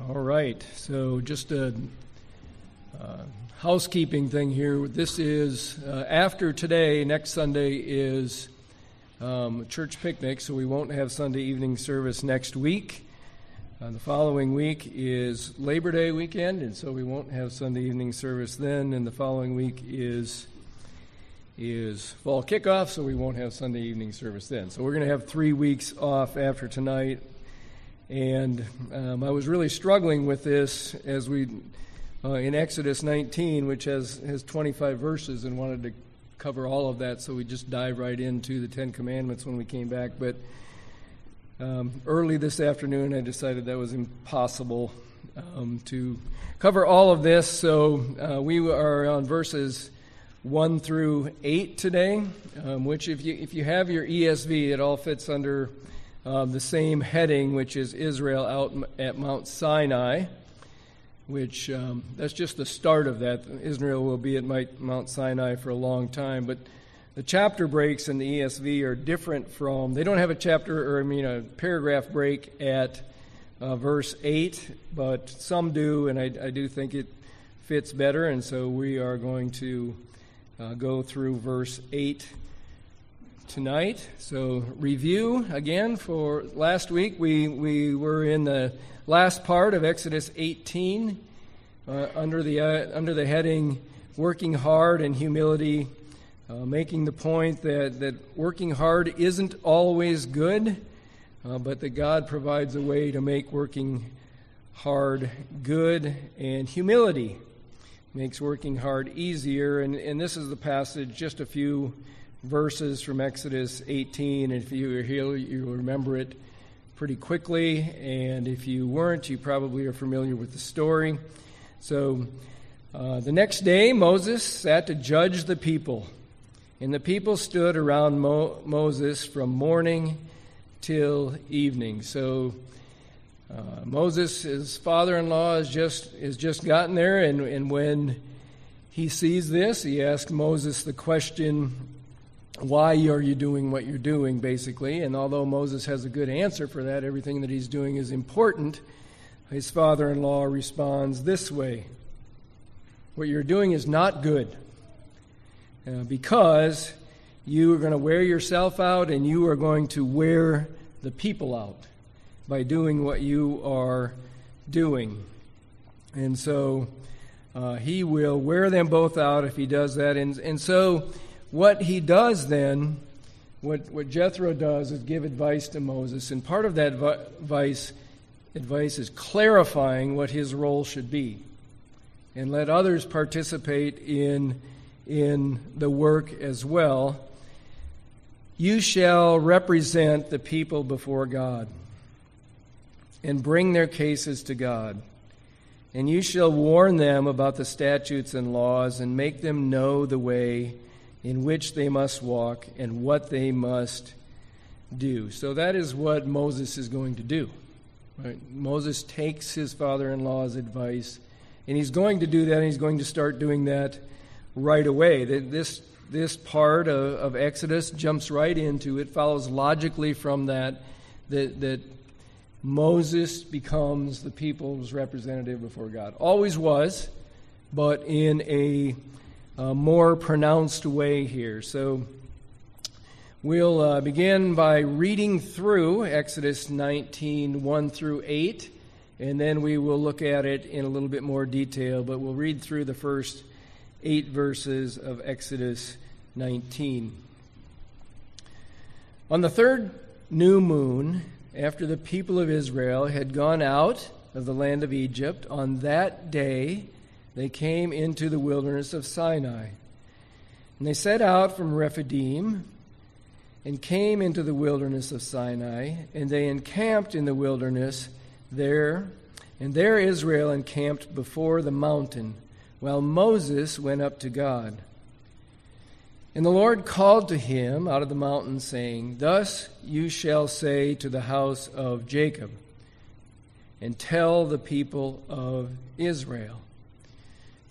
All right, so just a uh, housekeeping thing here. This is uh, after today, next Sunday is um, church picnic, so we won't have Sunday evening service next week. Uh, the following week is Labor Day weekend, and so we won't have Sunday evening service then. And the following week is is fall kickoff, so we won't have Sunday evening service then. So we're going to have three weeks off after tonight and um, I was really struggling with this as we, uh, in Exodus 19, which has, has 25 verses, and wanted to cover all of that, so we just dive right into the Ten Commandments when we came back. But um, early this afternoon, I decided that was impossible um, to cover all of this, so uh, we are on verses 1 through 8 today, um, which, if you, if you have your ESV, it all fits under uh, the same heading, which is Israel out at Mount Sinai, which um, that's just the start of that. Israel will be at Mount Sinai for a long time, but the chapter breaks in the ESV are different from, they don't have a chapter, or I mean a paragraph break at uh, verse 8, but some do, and I, I, do think it fits better, and so we are going to uh, go through verse 8 tonight. So, review again for last week. We, we were in the last part of Exodus 18 uh, under, the, uh, under the heading Working Hard and Humility, uh, making the point that, that working hard isn't always good, uh, but that God provides a way to make working hard good, and humility makes working hard easier. And, and this is the passage, just a few verses from Exodus 18. And if you were here, you'll remember it pretty quickly. And if you weren't, you probably are familiar with the story. So uh, the next day, Moses sat to judge the people. And the people stood around Mo- Moses from morning till evening. So uh, Moses, his father-in-law, has just has just gotten there, and, and when he sees this, he asks Moses the question, why are you doing what you're doing, basically. And although Moses has a good answer for that, everything that he's doing is important, his father in law responds this way What you're doing is not good uh, because you are going to wear yourself out and you are going to wear the people out by doing what you are doing. And so uh, he will wear them both out if he does that. And, and so what he does then, what, what Jethro does is give advice to Moses, and part of that advice, advice is clarifying what his role should be and let others participate in, in the work as well. You shall represent the people before God and bring their cases to God. And you shall warn them about the statutes and laws and make them know the way in which they must walk and what they must do. So that is what Moses is going to do. Right? Moses takes his father in law's advice, and he's going to do that, and he's going to start doing that right away. This, this part of, of Exodus jumps right into it, follows logically from that, that, that Moses becomes the people's representative before God. Always was, but in a a more pronounced way here. So we'll uh, begin by reading through Exodus 19 1 through 8, and then we will look at it in a little bit more detail. But we'll read through the first eight verses of Exodus 19. On the third new moon, after the people of Israel had gone out of the land of Egypt, on that day, they came into the wilderness of Sinai. And they set out from Rephidim and came into the wilderness of Sinai, and they encamped in the wilderness there. And there Israel encamped before the mountain, while Moses went up to God. And the Lord called to him out of the mountain, saying, Thus you shall say to the house of Jacob, and tell the people of Israel.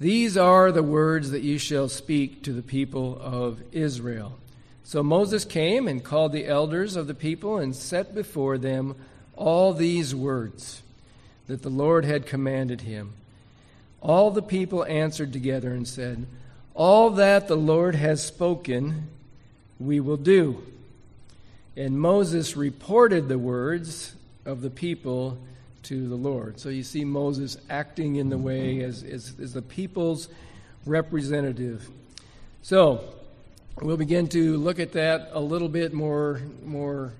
These are the words that you shall speak to the people of Israel. So Moses came and called the elders of the people and set before them all these words that the Lord had commanded him. All the people answered together and said, All that the Lord has spoken, we will do. And Moses reported the words of the people to the Lord. So you see Moses acting in the way as, as, as the people's representative. So we'll begin to look at that a little bit more, more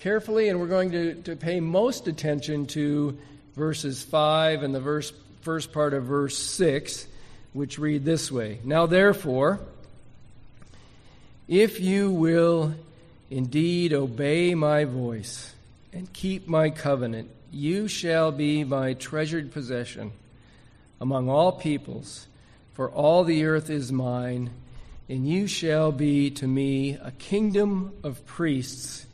carefully, and we're going to, to pay most attention to verses 5 and the verse, first part of verse 6, which read this way Now therefore, if you will indeed obey my voice and keep my covenant, you shall be my treasured possession among all peoples, for all the earth is mine, and you shall be to me a kingdom of priests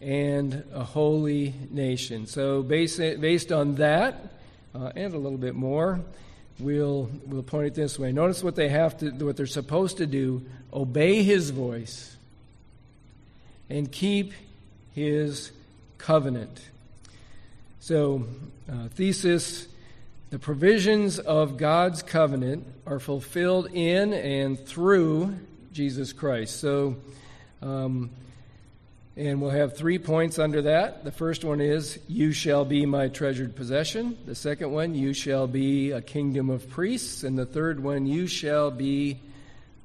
and a holy nation. So, based, based on that, uh, and a little bit more, we'll, we'll point it this way. Notice what they have to, what they're supposed to do obey his voice and keep his covenant. So, uh, thesis the provisions of God's covenant are fulfilled in and through Jesus Christ. So, um, and we'll have three points under that. The first one is, You shall be my treasured possession. The second one, You shall be a kingdom of priests. And the third one, You shall be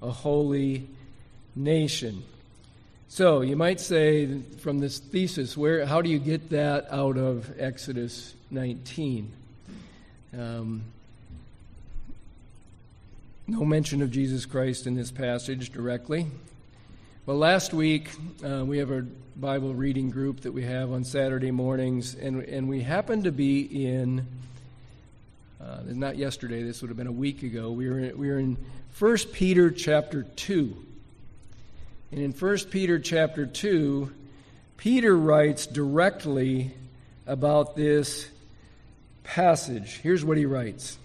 a holy nation. So you might say from this thesis, where how do you get that out of Exodus 19? Um, no mention of Jesus Christ in this passage directly. Well, last week uh, we have a Bible reading group that we have on Saturday mornings, and, and we happened to be in, uh, not yesterday, this would have been a week ago, we were, in, we were in 1 Peter chapter 2. And in 1 Peter chapter 2, Peter writes directly about this passage. Here's what he writes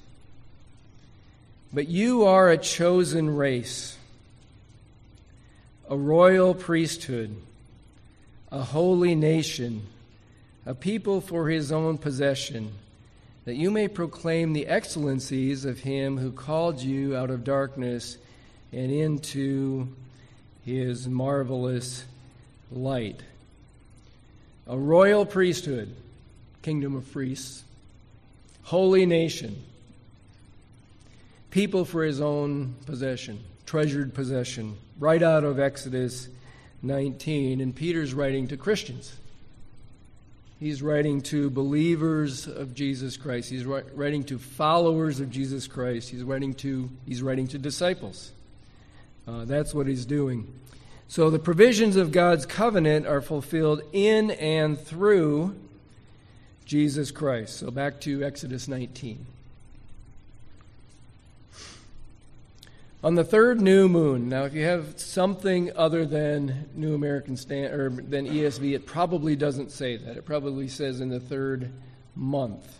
But you are a chosen race, a royal priesthood, a holy nation, a people for his own possession, that you may proclaim the excellencies of him who called you out of darkness and into his marvelous light. A royal priesthood, kingdom of priests, holy nation, people for his own possession, treasured possession, right out of Exodus 19. And Peter's writing to Christians. He's writing to believers of Jesus Christ. He's writing to followers of Jesus Christ. He's writing to, he's writing to disciples. Uh, that's what he's doing. So the provisions of God's covenant are fulfilled in and through Jesus Christ. So back to Exodus 19. On the third new moon, now if you have something other than New American Standard or than ESV, it probably doesn't say that. It probably says in the third month.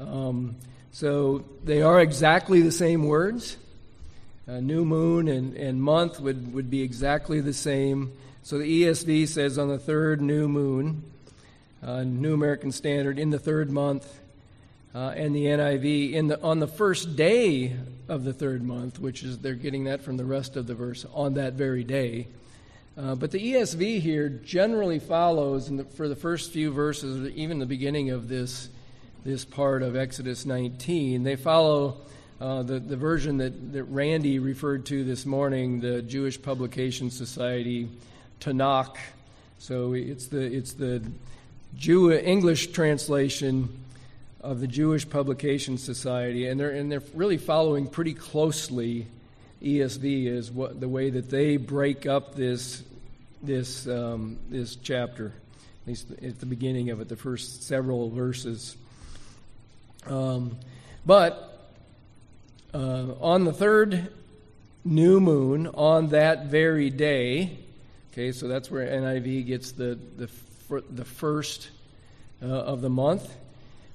Um, so they are exactly the same words. Uh, new moon and, and month would, would be exactly the same. So the ESV says on the third new moon, uh, New American Standard, in the third month, uh, and the NIV in the, on the first day of the third month, which is they're getting that from the rest of the verse on that very day. Uh, but the ESV here generally follows, the, for the first few verses, even the beginning of this this part of Exodus 19, they follow uh, the, the version that, that Randy referred to this morning, the Jewish Publication Society, Tanakh. So it's the, it's the Jew, English translation of the Jewish Publication Society, and they're, and they're really following pretty closely ESV is what the way that they break up this this um, this chapter. at least at the beginning of it, the first several verses. Um, but uh, on the third new moon, on that very day, okay, so that's where NIV gets the, the, the first uh, of the month.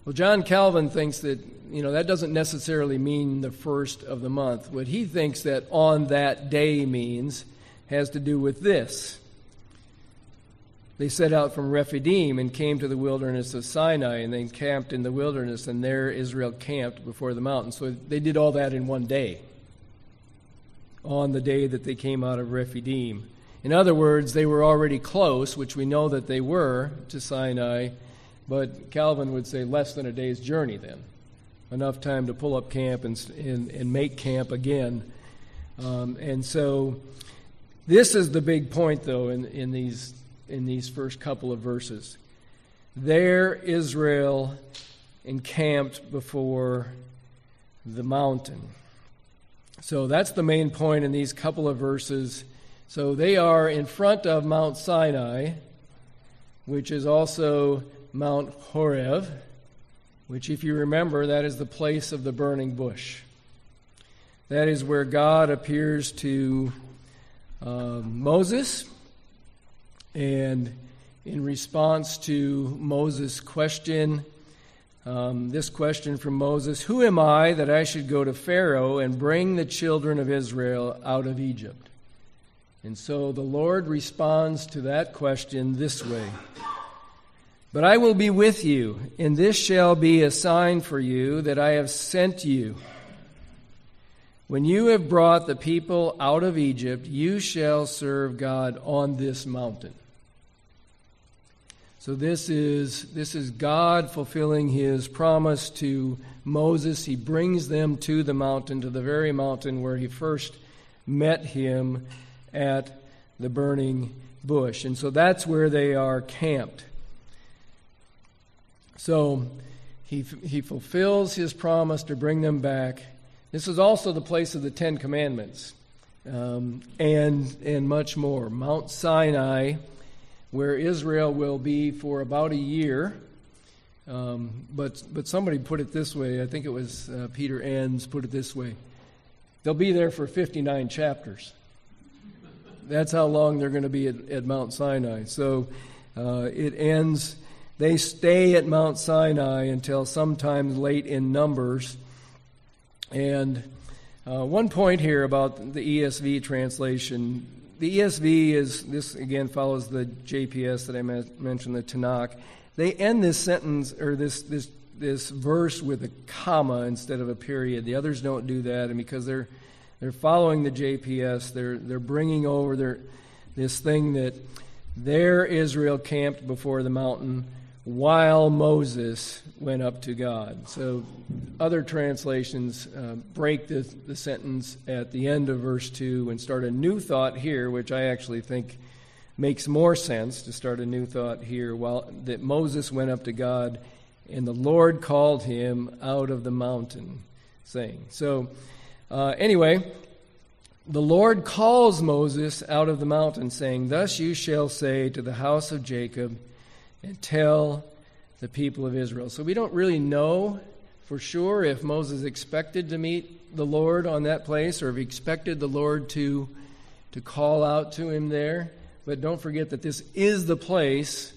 Well, John Calvin thinks that, you know, that doesn't necessarily mean the first of the month. What he thinks that on that day means has to do with this. They set out from Rephidim and came to the wilderness of Sinai, and they camped in the wilderness, and there Israel camped before the mountain. So they did all that in one day, on the day that they came out of Rephidim. In other words, they were already close, which we know that they were, to Sinai, but Calvin would say less than a day's journey then. Enough time to pull up camp and, and, and make camp again. Um, and so this is the big point, though, in, in these in these first couple of verses. There, Israel encamped before the mountain. So that's the main point in these couple of verses. So they are in front of Mount Sinai, which is also Mount Horeb, which, if you remember, that is the place of the burning bush. That is where God appears to uh, Moses and in response to Moses' question, um, this question from Moses Who am I that I should go to Pharaoh and bring the children of Israel out of Egypt? And so the Lord responds to that question this way But I will be with you, and this shall be a sign for you that I have sent you. When you have brought the people out of Egypt, you shall serve God on this mountain. So this is this is God fulfilling his promise to Moses. He brings them to the mountain, to the very mountain where he first met him at the burning bush. And so that's where they are camped. So he, he fulfills his promise to bring them back. This is also the place of the Ten Commandments um, and, and much more. Mount Sinai where Israel will be for about a year. Um, but, but somebody put it this way. I think it was uh, Peter Enns put it this way. They'll be there for 59 chapters. That's how long they're going to be at, at Mount Sinai. So uh, it ends, they stay at Mount Sinai until sometime late in Numbers. And uh, one point here about the ESV translation the ESV is, this again follows the JPS that I mentioned, the Tanakh. They end this sentence, or this, this, this verse with a comma instead of a period. The others don't do that, and because they're, they're following the JPS, they're, they're bringing over their, this thing that there Israel camped before the mountain while Moses went up to God. So other translations uh, break the, the sentence at the end of verse 2 and start a new thought here, which I actually think makes more sense to start a new thought here while that Moses went up to God and the Lord called him out of the mountain, saying. So uh, anyway, the Lord calls Moses out of the mountain, saying, Thus you shall say to the house of Jacob, and tell the people of Israel. So we don't really know for sure if Moses expected to meet the Lord on that place or if he expected the Lord to, to call out to him there. But don't forget that this is the place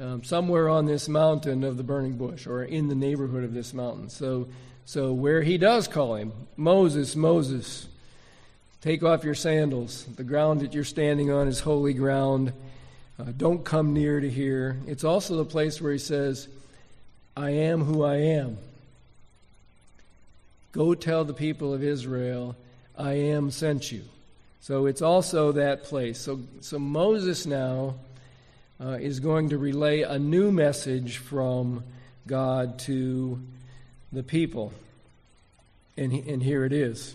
um, somewhere on this mountain of the burning bush or in the neighborhood of this mountain. So, so where he does call him, Moses, Moses, take off your sandals. The ground that you're standing on is holy ground. Uh, don't come near to here. It's also the place where he says, I am who I am. Go tell the people of Israel, I am sent you. So it's also that place. So, so Moses now uh, is going to relay a new message from God to the people. And, and here it is.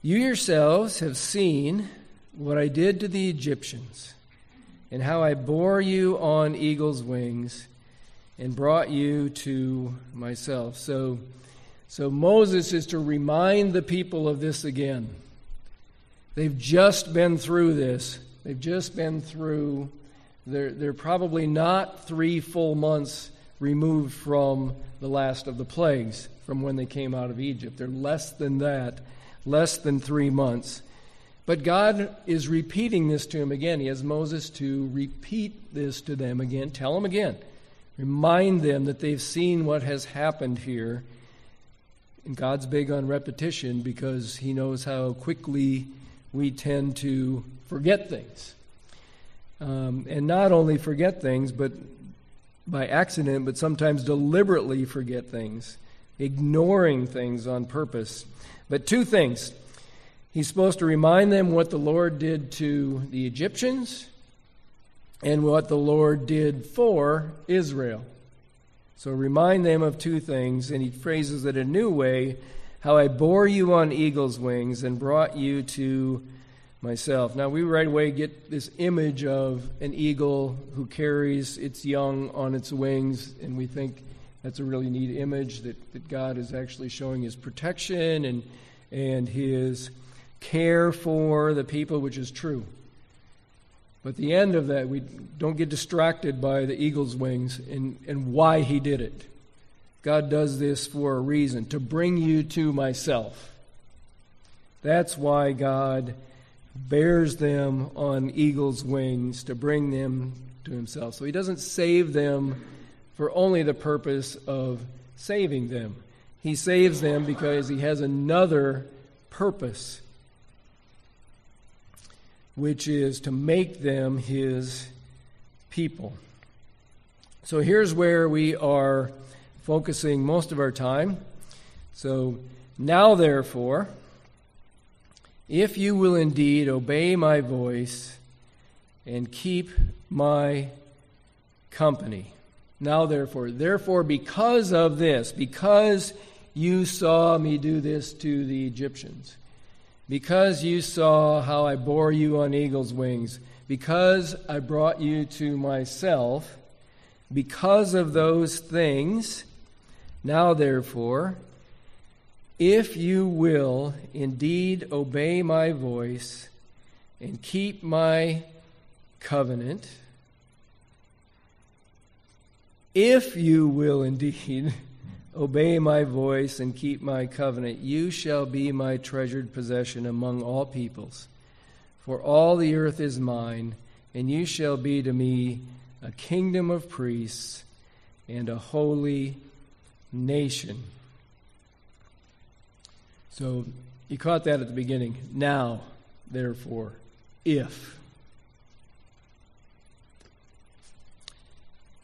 You yourselves have seen what I did to the Egyptians, and how I bore you on eagle's wings and brought you to myself. So, so Moses is to remind the people of this again. They've just been through this. They've just been through They're, they're probably not three full months removed from the last of the plagues, from when they came out of Egypt. They're less than that, less than three months. But God is repeating this to him again. He has Moses to repeat this to them again. Tell them again. Remind them that they've seen what has happened here. And God's big on repetition because he knows how quickly we tend to forget things. Um, and not only forget things, but by accident, but sometimes deliberately forget things, ignoring things on purpose. But two things. He's supposed to remind them what the Lord did to the Egyptians and what the Lord did for Israel. So remind them of two things, and he phrases it a new way how I bore you on eagle's wings and brought you to myself. Now, we right away get this image of an eagle who carries its young on its wings, and we think that's a really neat image that, that God is actually showing his protection and, and his care for the people, which is true. But the end of that, we don't get distracted by the eagle's wings and, and why he did it. God does this for a reason to bring you to myself. That's why God bears them on eagle's wings to bring them to himself. So he doesn't save them for only the purpose of saving them. He saves them because he has another purpose which is to make them his people. So here's where we are focusing most of our time. So now, therefore, if you will indeed obey my voice and keep my company. Now, therefore, therefore, because of this, because you saw me do this to the Egyptians, because you saw how I bore you on eagle's wings, because I brought you to myself, because of those things, now therefore, if you will indeed obey my voice and keep my covenant, if you will indeed Obey my voice and keep my covenant. You shall be my treasured possession among all peoples. For all the earth is mine, and you shall be to me a kingdom of priests and a holy nation. So you caught that at the beginning. Now, therefore, if.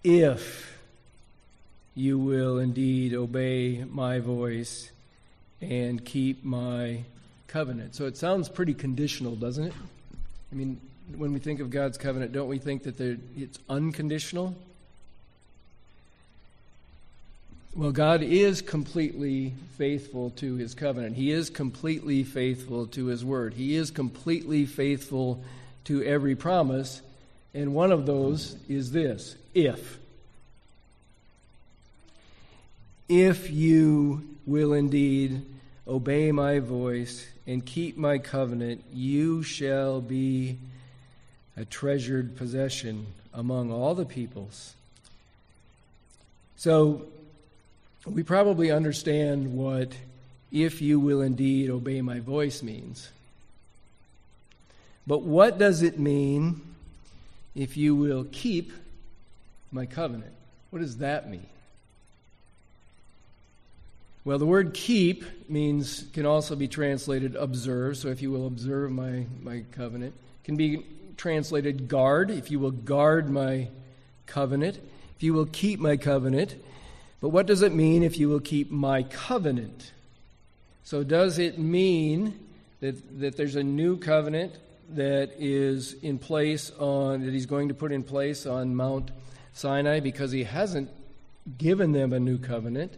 If you will indeed obey my voice and keep my covenant. So it sounds pretty conditional, doesn't it? I mean, when we think of God's covenant, don't we think that it's unconditional? Well, God is completely faithful to his covenant. He is completely faithful to his word. He is completely faithful to every promise. And one of those is this if if you will indeed obey my voice and keep my covenant, you shall be a treasured possession among all the peoples. So, we probably understand what if you will indeed obey my voice means. But what does it mean if you will keep my covenant? What does that mean? Well, the word keep means, can also be translated observe. So if you will observe my, my covenant, can be translated guard. If you will guard my covenant, if you will keep my covenant. But what does it mean if you will keep my covenant? So does it mean that, that there's a new covenant that is in place on, that he's going to put in place on Mount Sinai because he hasn't given them a new covenant?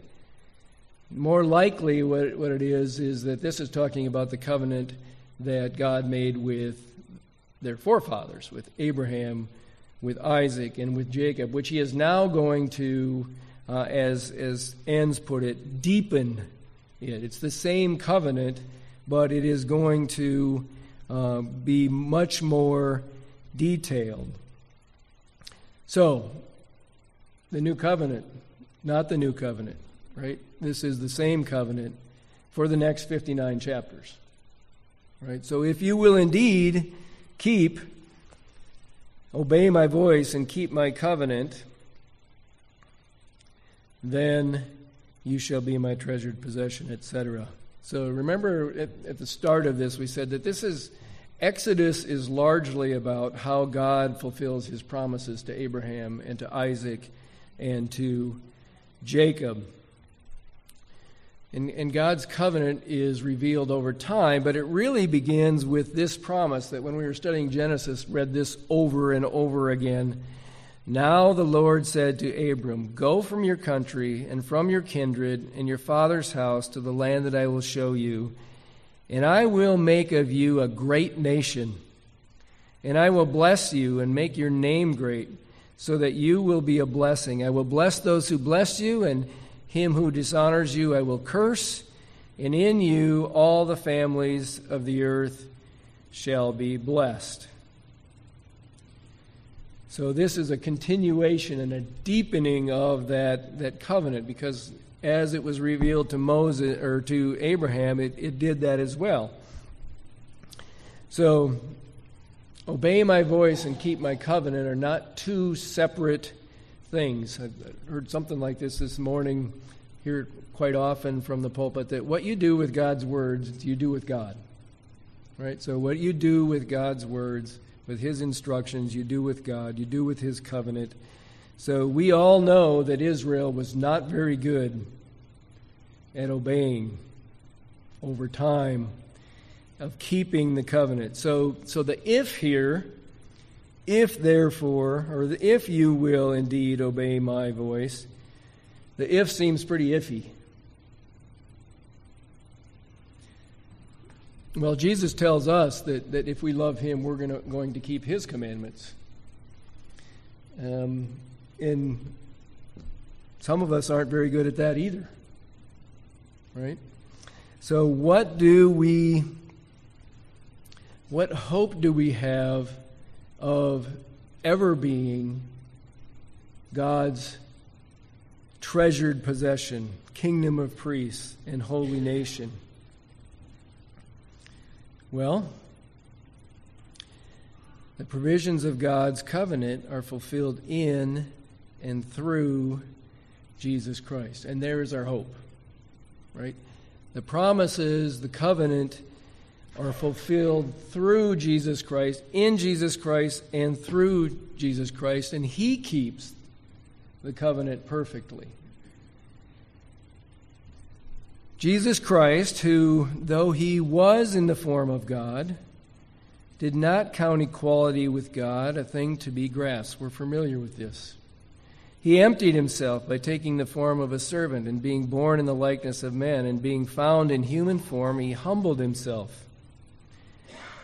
More likely, what, what it is, is that this is talking about the covenant that God made with their forefathers, with Abraham, with Isaac, and with Jacob, which he is now going to, uh, as, as Enns put it, deepen it. It's the same covenant, but it is going to uh, be much more detailed. So, the new covenant, not the new covenant, right? This is the same covenant for the next 59 chapters. Right? So if you will indeed keep obey my voice and keep my covenant, then you shall be my treasured possession, etc. So remember at, at, the start of this, we said that this is Exodus is largely about how God fulfills his promises to Abraham and to Isaac and to Jacob. And, and God's covenant is revealed over time, but it really begins with this promise that when we were studying Genesis, read this over and over again. Now the Lord said to Abram, Go from your country and from your kindred and your father's house to the land that I will show you, and I will make of you a great nation. And I will bless you and make your name great, so that you will be a blessing. I will bless those who bless you, and him who dishonors you I will curse, and in you all the families of the earth shall be blessed. So this is a continuation and a deepening of that, that covenant because as it was revealed to Moses or to Abraham, it, it did that as well. So obey my voice and keep my covenant are not two separate things. I've heard something like this this morning, hear quite often from the pulpit that what you do with God's words, you do with God. Right? So, what you do with God's words, with His instructions, you do with God, you do with His covenant. So, we all know that Israel was not very good at obeying over time, of keeping the covenant. So, so the if here if therefore, or if you will indeed obey my voice, the if seems pretty iffy. Well, Jesus tells us that, that if we love him, we're gonna, going to keep his commandments. Um, and some of us aren't very good at that either. Right? So, what do we, what hope do we have? Of ever being God's treasured possession, kingdom of priests, and holy nation? Well, the provisions of God's covenant are fulfilled in and through Jesus Christ. And there is our hope, right? The promises, the covenant, are fulfilled through Jesus Christ, in Jesus Christ, and through Jesus Christ, and He keeps the covenant perfectly. Jesus Christ, who, though He was in the form of God, did not count equality with God a thing to be grasped. We're familiar with this. He emptied himself by taking the form of a servant and being born in the likeness of men, and being found in human form, he humbled himself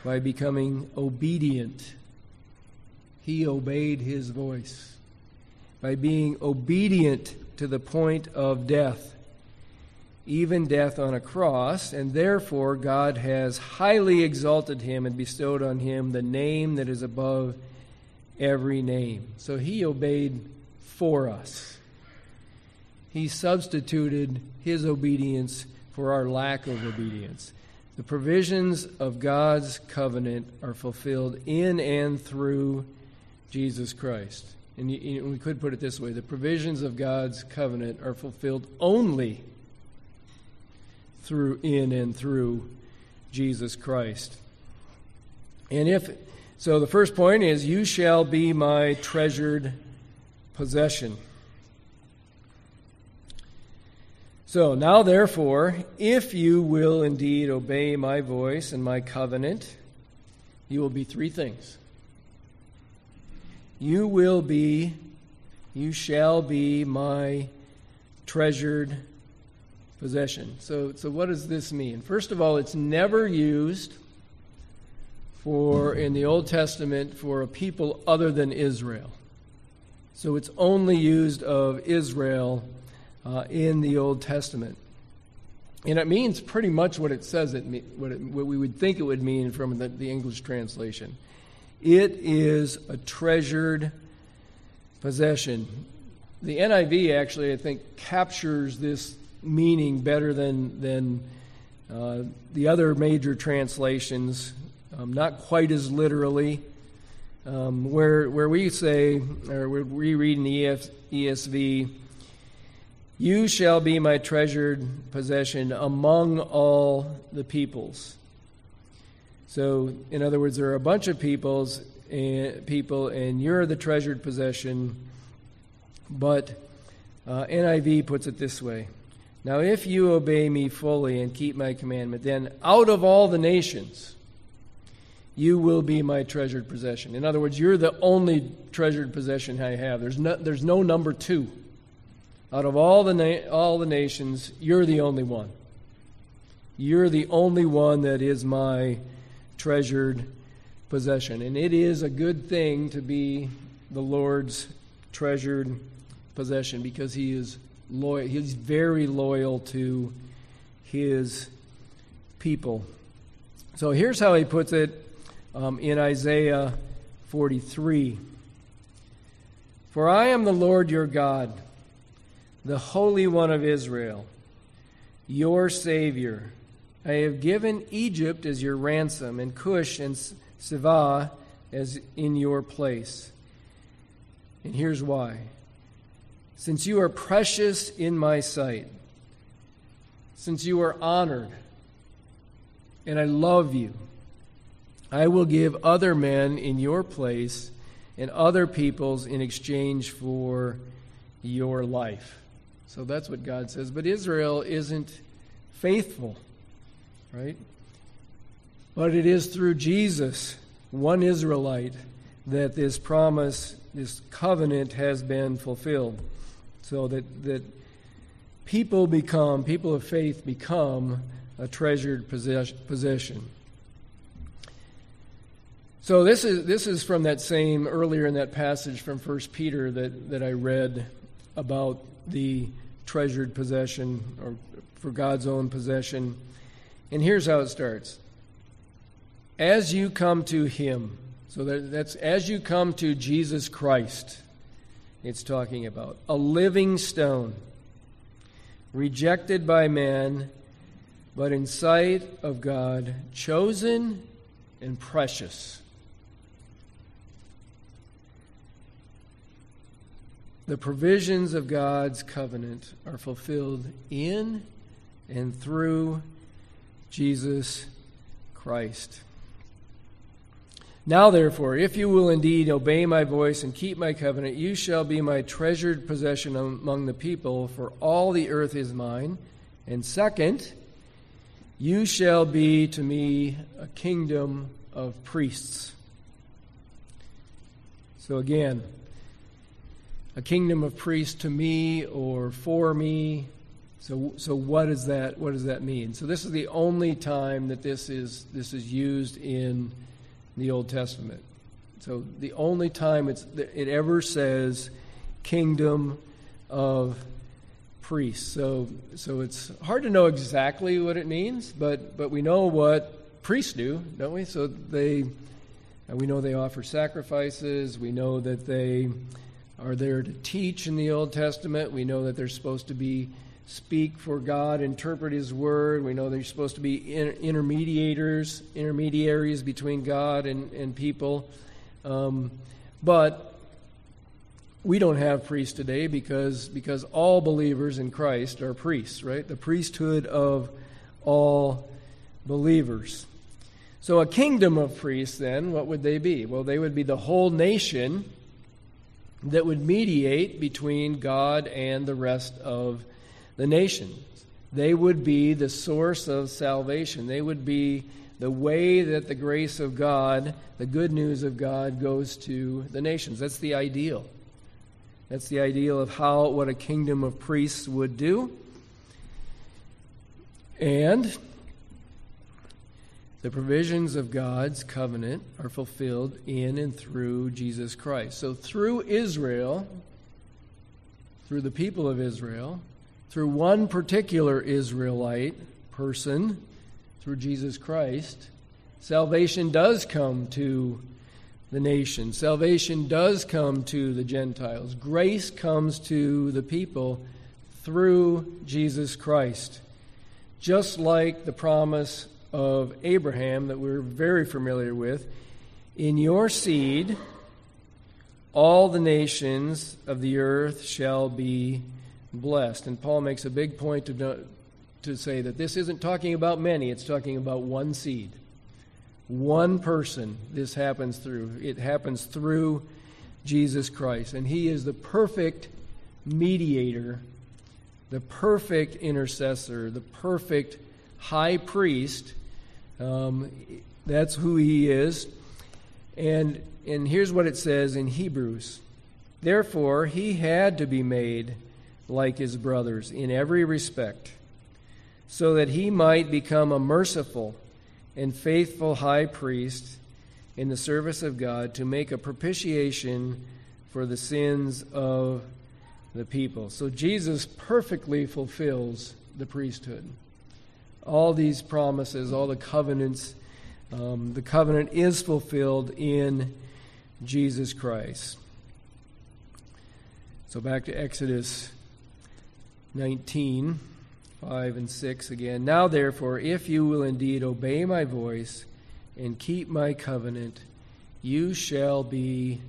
by becoming obedient. He obeyed his voice by being obedient to the point of death, even death on a cross, and therefore God has highly exalted him and bestowed on him the name that is above every name. So he obeyed for us. He substituted his obedience for our lack of obedience. The provisions of God's covenant are fulfilled in and through Jesus Christ. And we could put it this way the provisions of God's covenant are fulfilled only through, in and through Jesus Christ. And if, so the first point is, you shall be my treasured possession. So now, therefore, if you will indeed obey my voice and my covenant, you will be three things. You will be, you shall be my treasured possession. So, so what does this mean? First of all, it's never used for in the Old Testament for a people other than Israel. So it's only used of Israel uh, in the Old Testament. And it means pretty much what it says, it, what, it, what we would think it would mean from the, the English translation. It is a treasured possession. The NIV actually, I think, captures this meaning better than, than uh, the other major translations, um, not quite as literally. Um, where, where we say, or we read in the ESV, you shall be my treasured possession among all the peoples. So, in other words, there are a bunch of peoples and people, and you're the treasured possession. But uh, NIV puts it this way: Now, if you obey me fully and keep my commandment, then out of all the nations, you will be my treasured possession. In other words, you're the only treasured possession I have. There's no, there's no number two. Out of all the, na- all the nations, you're the only one. You're the only one that is my treasured possession. And it is a good thing to be the Lord's treasured possession because he is loyal. He's very loyal to his people. So here's how he puts it um, in Isaiah 43 For I am the Lord your God, the Holy One of Israel, your Savior. I have given Egypt as your ransom, and Cush and Seba as in your place. And here's why. Since you are precious in my sight, since you are honored, and I love you, I will give other men in your place and other peoples in exchange for your life. So that's what God says. But Israel isn't faithful right? But it is through Jesus, one Israelite, that this promise, this covenant has been fulfilled. So that, that people become, people of faith become a treasured possession. So this is this is from that same earlier in that passage from 1 Peter that, that I read about the treasured possession or for God's own possession. And here's how it starts As you come to Him, so that's as you come to Jesus Christ, it's talking about a living stone, rejected by man, but in sight of God, chosen and precious. The provisions of God's covenant are fulfilled in and through Jesus Christ. Now, therefore, if you will indeed obey my voice and keep my covenant, you shall be my treasured possession among the people, for all the earth is mine. And second, you shall be to me a kingdom of priests. So again, a kingdom of priests to me or for me so, so what does that what does that mean? So this is the only time that this is this is used in the Old Testament. So the only time it's it ever says kingdom of priests. So so it's hard to know exactly what it means, but but we know what priests do, don't we? So they we know they offer sacrifices. We know that they are there to teach in the Old Testament. We know that they're supposed to be speak for God, interpret His Word. We know they're supposed to be inter- intermediators, intermediaries between God and, and people. Um, but we don't have priests today because, because all believers in Christ are priests, right? The priesthood of all believers. So, a kingdom of priests, then, what would they be? Well, they would be the whole nation that would mediate between God and the rest of the nations. They would be the source of salvation. They would be the way that the grace of God, the good news of God, goes to the nations. That's the ideal. That's the ideal of how what a kingdom of priests would do. And the provisions of God's covenant are fulfilled in and through Jesus Christ. So through Israel, through the people of Israel, through one particular Israelite person, through Jesus Christ, salvation does come to the nation. Salvation does come to the Gentiles. Grace comes to the people through Jesus Christ. Just like the promise of Abraham that we're very familiar with in your seed, all the nations of the earth shall be blessed. And Paul makes a big point to, to say that this isn't talking about many, it's talking about one seed. One person this happens through. It happens through Jesus Christ. And He is the perfect mediator, the perfect intercessor, the perfect high priest. Um, that's who He is. And, and here's what it says in Hebrews Therefore, He had to be made like His brothers in every respect, so that He might become a merciful and faithful high priest in the service of God to make a propitiation for the sins of the people. So Jesus perfectly fulfills the priesthood. All these promises, all the covenants, um, the covenant is fulfilled in Jesus Christ. So back to Exodus 19. 5 and 6 again. Now, therefore, if you will indeed obey my voice and keep my covenant, you shall be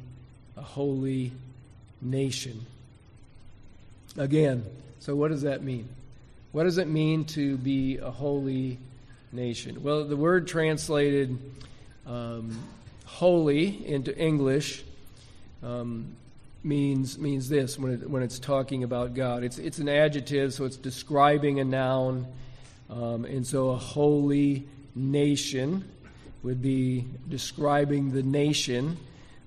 a holy nation. Again, so what does that mean? What does it mean to be a holy nation? Well, the word translated um, holy into English um, means means this when it, when it's talking about God. It's it's an adjective, so it's describing a noun, um, and so a holy nation would be describing the nation.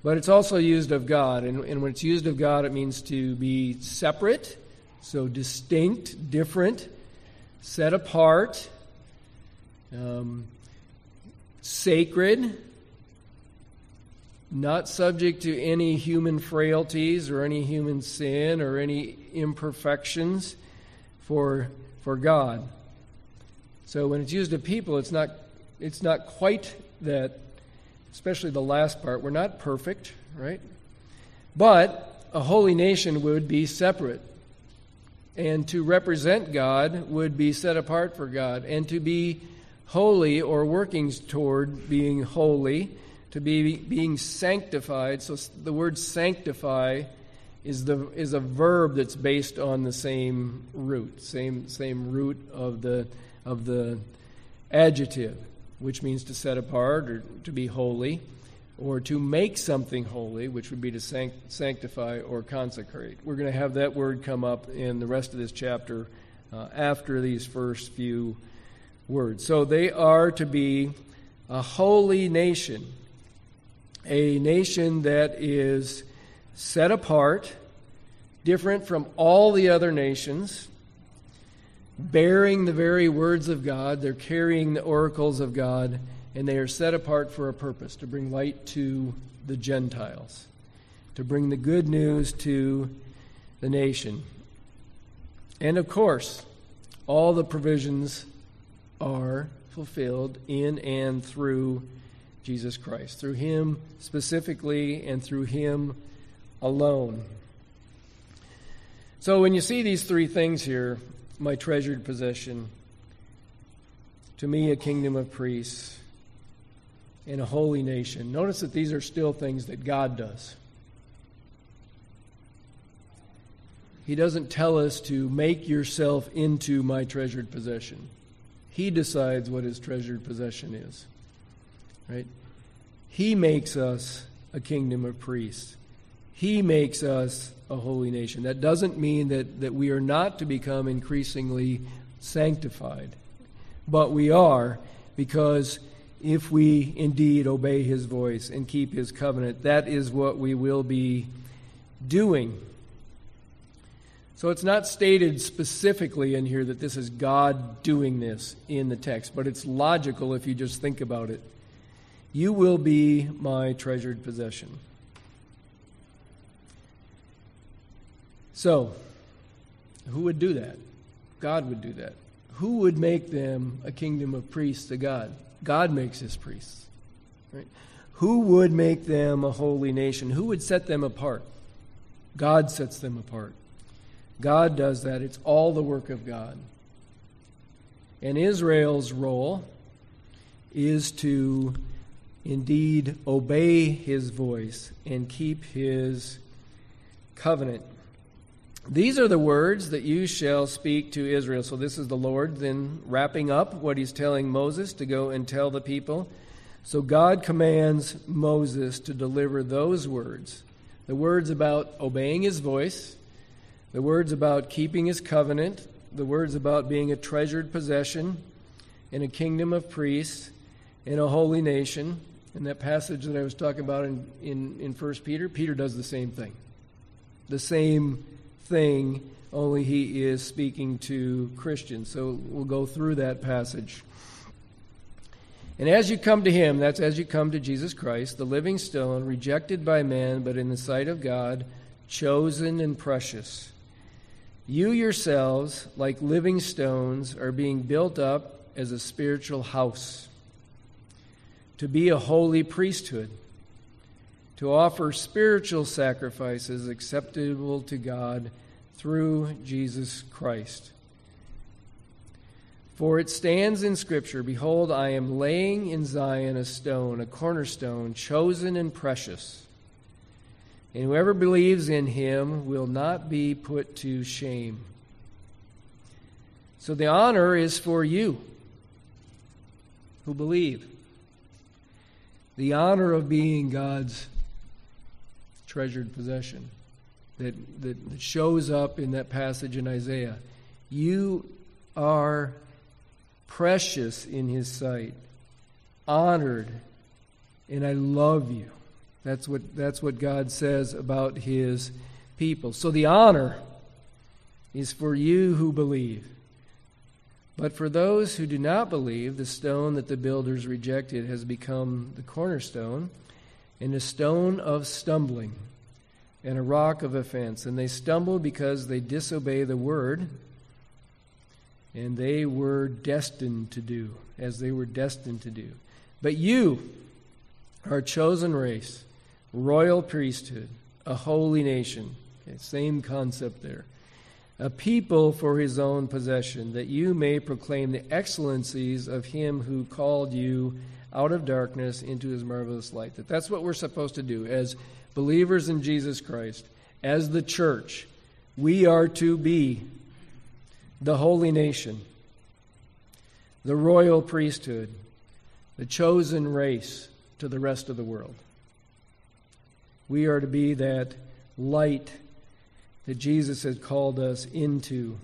But it's also used of God, and, and when it's used of God, it means to be separate, so distinct, different, set apart, um, sacred not subject to any human frailties or any human sin or any imperfections for, for God. So when it's used of people, it's not, it's not quite that, especially the last part. We're not perfect, right? But a holy nation would be separate. And to represent God would be set apart for God. And to be holy or working toward being holy to be being sanctified. So the word sanctify is the is a verb that's based on the same root, same same root of the of the adjective, which means to set apart or to be holy, or to make something holy, which would be to sanctify or consecrate. We're going to have that word come up in the rest of this chapter uh, after these first few words. So they are to be a holy nation a nation that is set apart, different from all the other nations, bearing the very words of God. They're carrying the oracles of God, and they are set apart for a purpose to bring light to the Gentiles, to bring the good news to the nation. And of course, all the provisions are fulfilled in and through Jesus Christ, through Him specifically and through Him alone. So when you see these three things here, my treasured possession, to me a kingdom of priests, and a holy nation, notice that these are still things that God does. He doesn't tell us to make yourself into my treasured possession. He decides what his treasured possession is. Right? He makes us a kingdom of priests. He makes us a holy nation. That doesn't mean that, that we are not to become increasingly sanctified, but we are because if we indeed obey his voice and keep his covenant, that is what we will be doing. So it's not stated specifically in here that this is God doing this in the text, but it's logical if you just think about it. You will be my treasured possession. So, who would do that? God would do that. Who would make them a kingdom of priests to God? God makes his priests. Right? who would make them a holy nation? Who would set them apart? God sets them apart. God does that. It's all the work of God. And Israel's role is to indeed obey his voice and keep his covenant. These are the words that you shall speak to Israel. So, this is the Lord then wrapping up what he's telling Moses to go and tell the people. So, God commands Moses to deliver those words the words about obeying his voice, the words about keeping his covenant, the words about being a treasured possession in a kingdom of priests, in a holy nation. In that passage that I was talking about in, in, in 1 Peter, Peter does the same thing. The same thing, only he is speaking to Christians. So we'll go through that passage. And as you come to him, that's as you come to Jesus Christ, the living stone, rejected by man, but in the sight of God, chosen and precious. You yourselves, like living stones, are being built up as a spiritual house to be a holy priesthood, to offer spiritual sacrifices acceptable to God through Jesus Christ. For it stands in Scripture Behold, I am laying in Zion a stone, a cornerstone, chosen and precious. And whoever believes in him will not be put to shame. So the honor is for you who believe the honor of being God's treasured possession that, that, shows up in that passage in Isaiah. You are precious in His sight, honored, and I love you. That's what, that's what God says about His people. So the honor is for you who believe. But for those who do not believe, the stone that the builders rejected has become the cornerstone and a stone of stumbling and a rock of offense. And they stumble because they disobey the word, and they were destined to do as they were destined to do. But you are a chosen race, royal priesthood, a holy nation. Okay, same concept there a people for his own possession, that you may proclaim the excellencies of him who called you out of darkness into his marvelous light. That that's what we're supposed to do as believers in Jesus Christ, as the church. We are to be the holy nation, the royal priesthood, the chosen race to the rest of the world. We are to be that light that Jesus has called us into.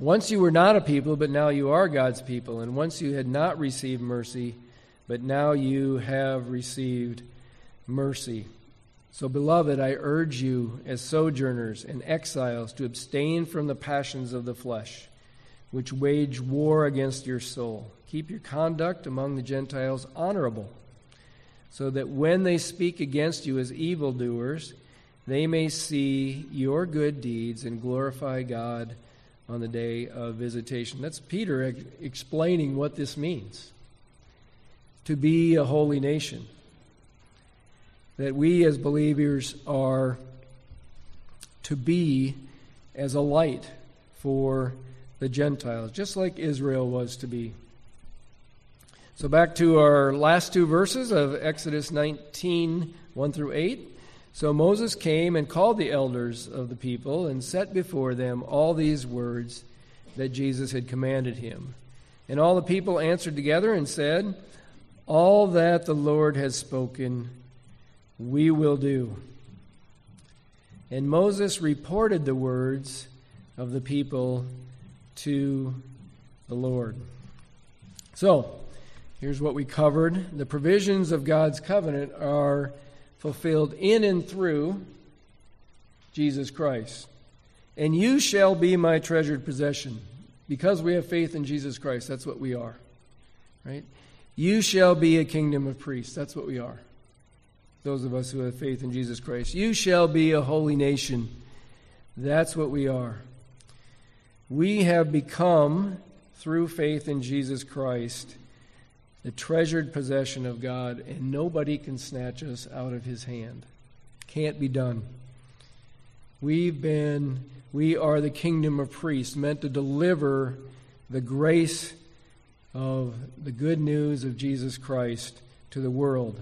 Once you were not a people, but now you are God's people. And once you had not received mercy, but now you have received mercy. So, beloved, I urge you as sojourners and exiles to abstain from the passions of the flesh, which wage war against your soul. Keep your conduct among the Gentiles honorable, so that when they speak against you as evildoers, they may see your good deeds and glorify God on the day of visitation. That's Peter ex- explaining what this means to be a holy nation. That we as believers are to be as a light for the Gentiles, just like Israel was to be. So, back to our last two verses of Exodus 19 1 through 8. So Moses came and called the elders of the people and set before them all these words that Jesus had commanded him. And all the people answered together and said, All that the Lord has spoken, we will do. And Moses reported the words of the people to the Lord. So, here's what we covered. The provisions of God's covenant are fulfilled in and through Jesus Christ. And you shall be my treasured possession. Because we have faith in Jesus Christ, that's what we are. Right? You shall be a kingdom of priests. That's what we are. Those of us who have faith in Jesus Christ. You shall be a holy nation. That's what we are. We have become, through faith in Jesus Christ, the treasured possession of God, and nobody can snatch us out of his hand. Can't be done. We've been, we are the kingdom of priests, meant to deliver the grace of the good news of Jesus Christ to the world,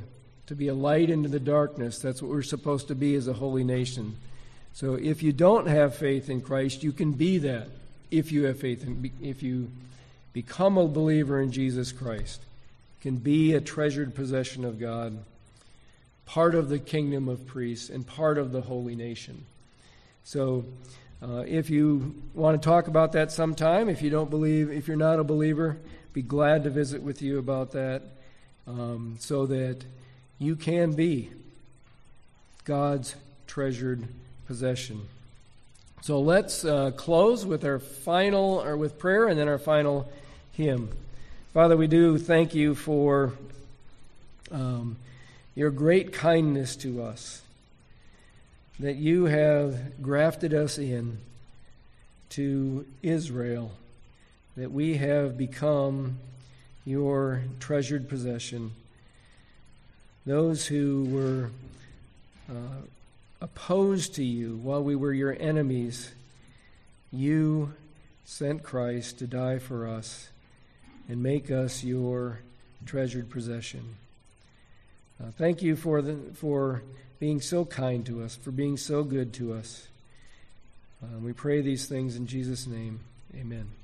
to be a light into the darkness. That's what we're supposed to be as a holy nation. So if you don't have faith in Christ, you can be that if you have faith in, if you become a believer in Jesus Christ can be a treasured possession of God, part of the kingdom of priests, and part of the holy nation. So, uh, if you want to talk about that sometime, if you don't believe, if you're not a believer, be glad to visit with you about that um, so that you can be God's treasured possession. So let's uh, close with our final, or with prayer, and then our final hymn. Father, we do thank you for um, your great kindness to us, that you have grafted us in to Israel, that we have become your treasured possession. Those who were uh, opposed to you while we were your enemies, you sent Christ to die for us and make us your treasured possession. Uh, thank you for, the, for being so kind to us, for being so good to us. Uh, we pray these things in Jesus' name. Amen.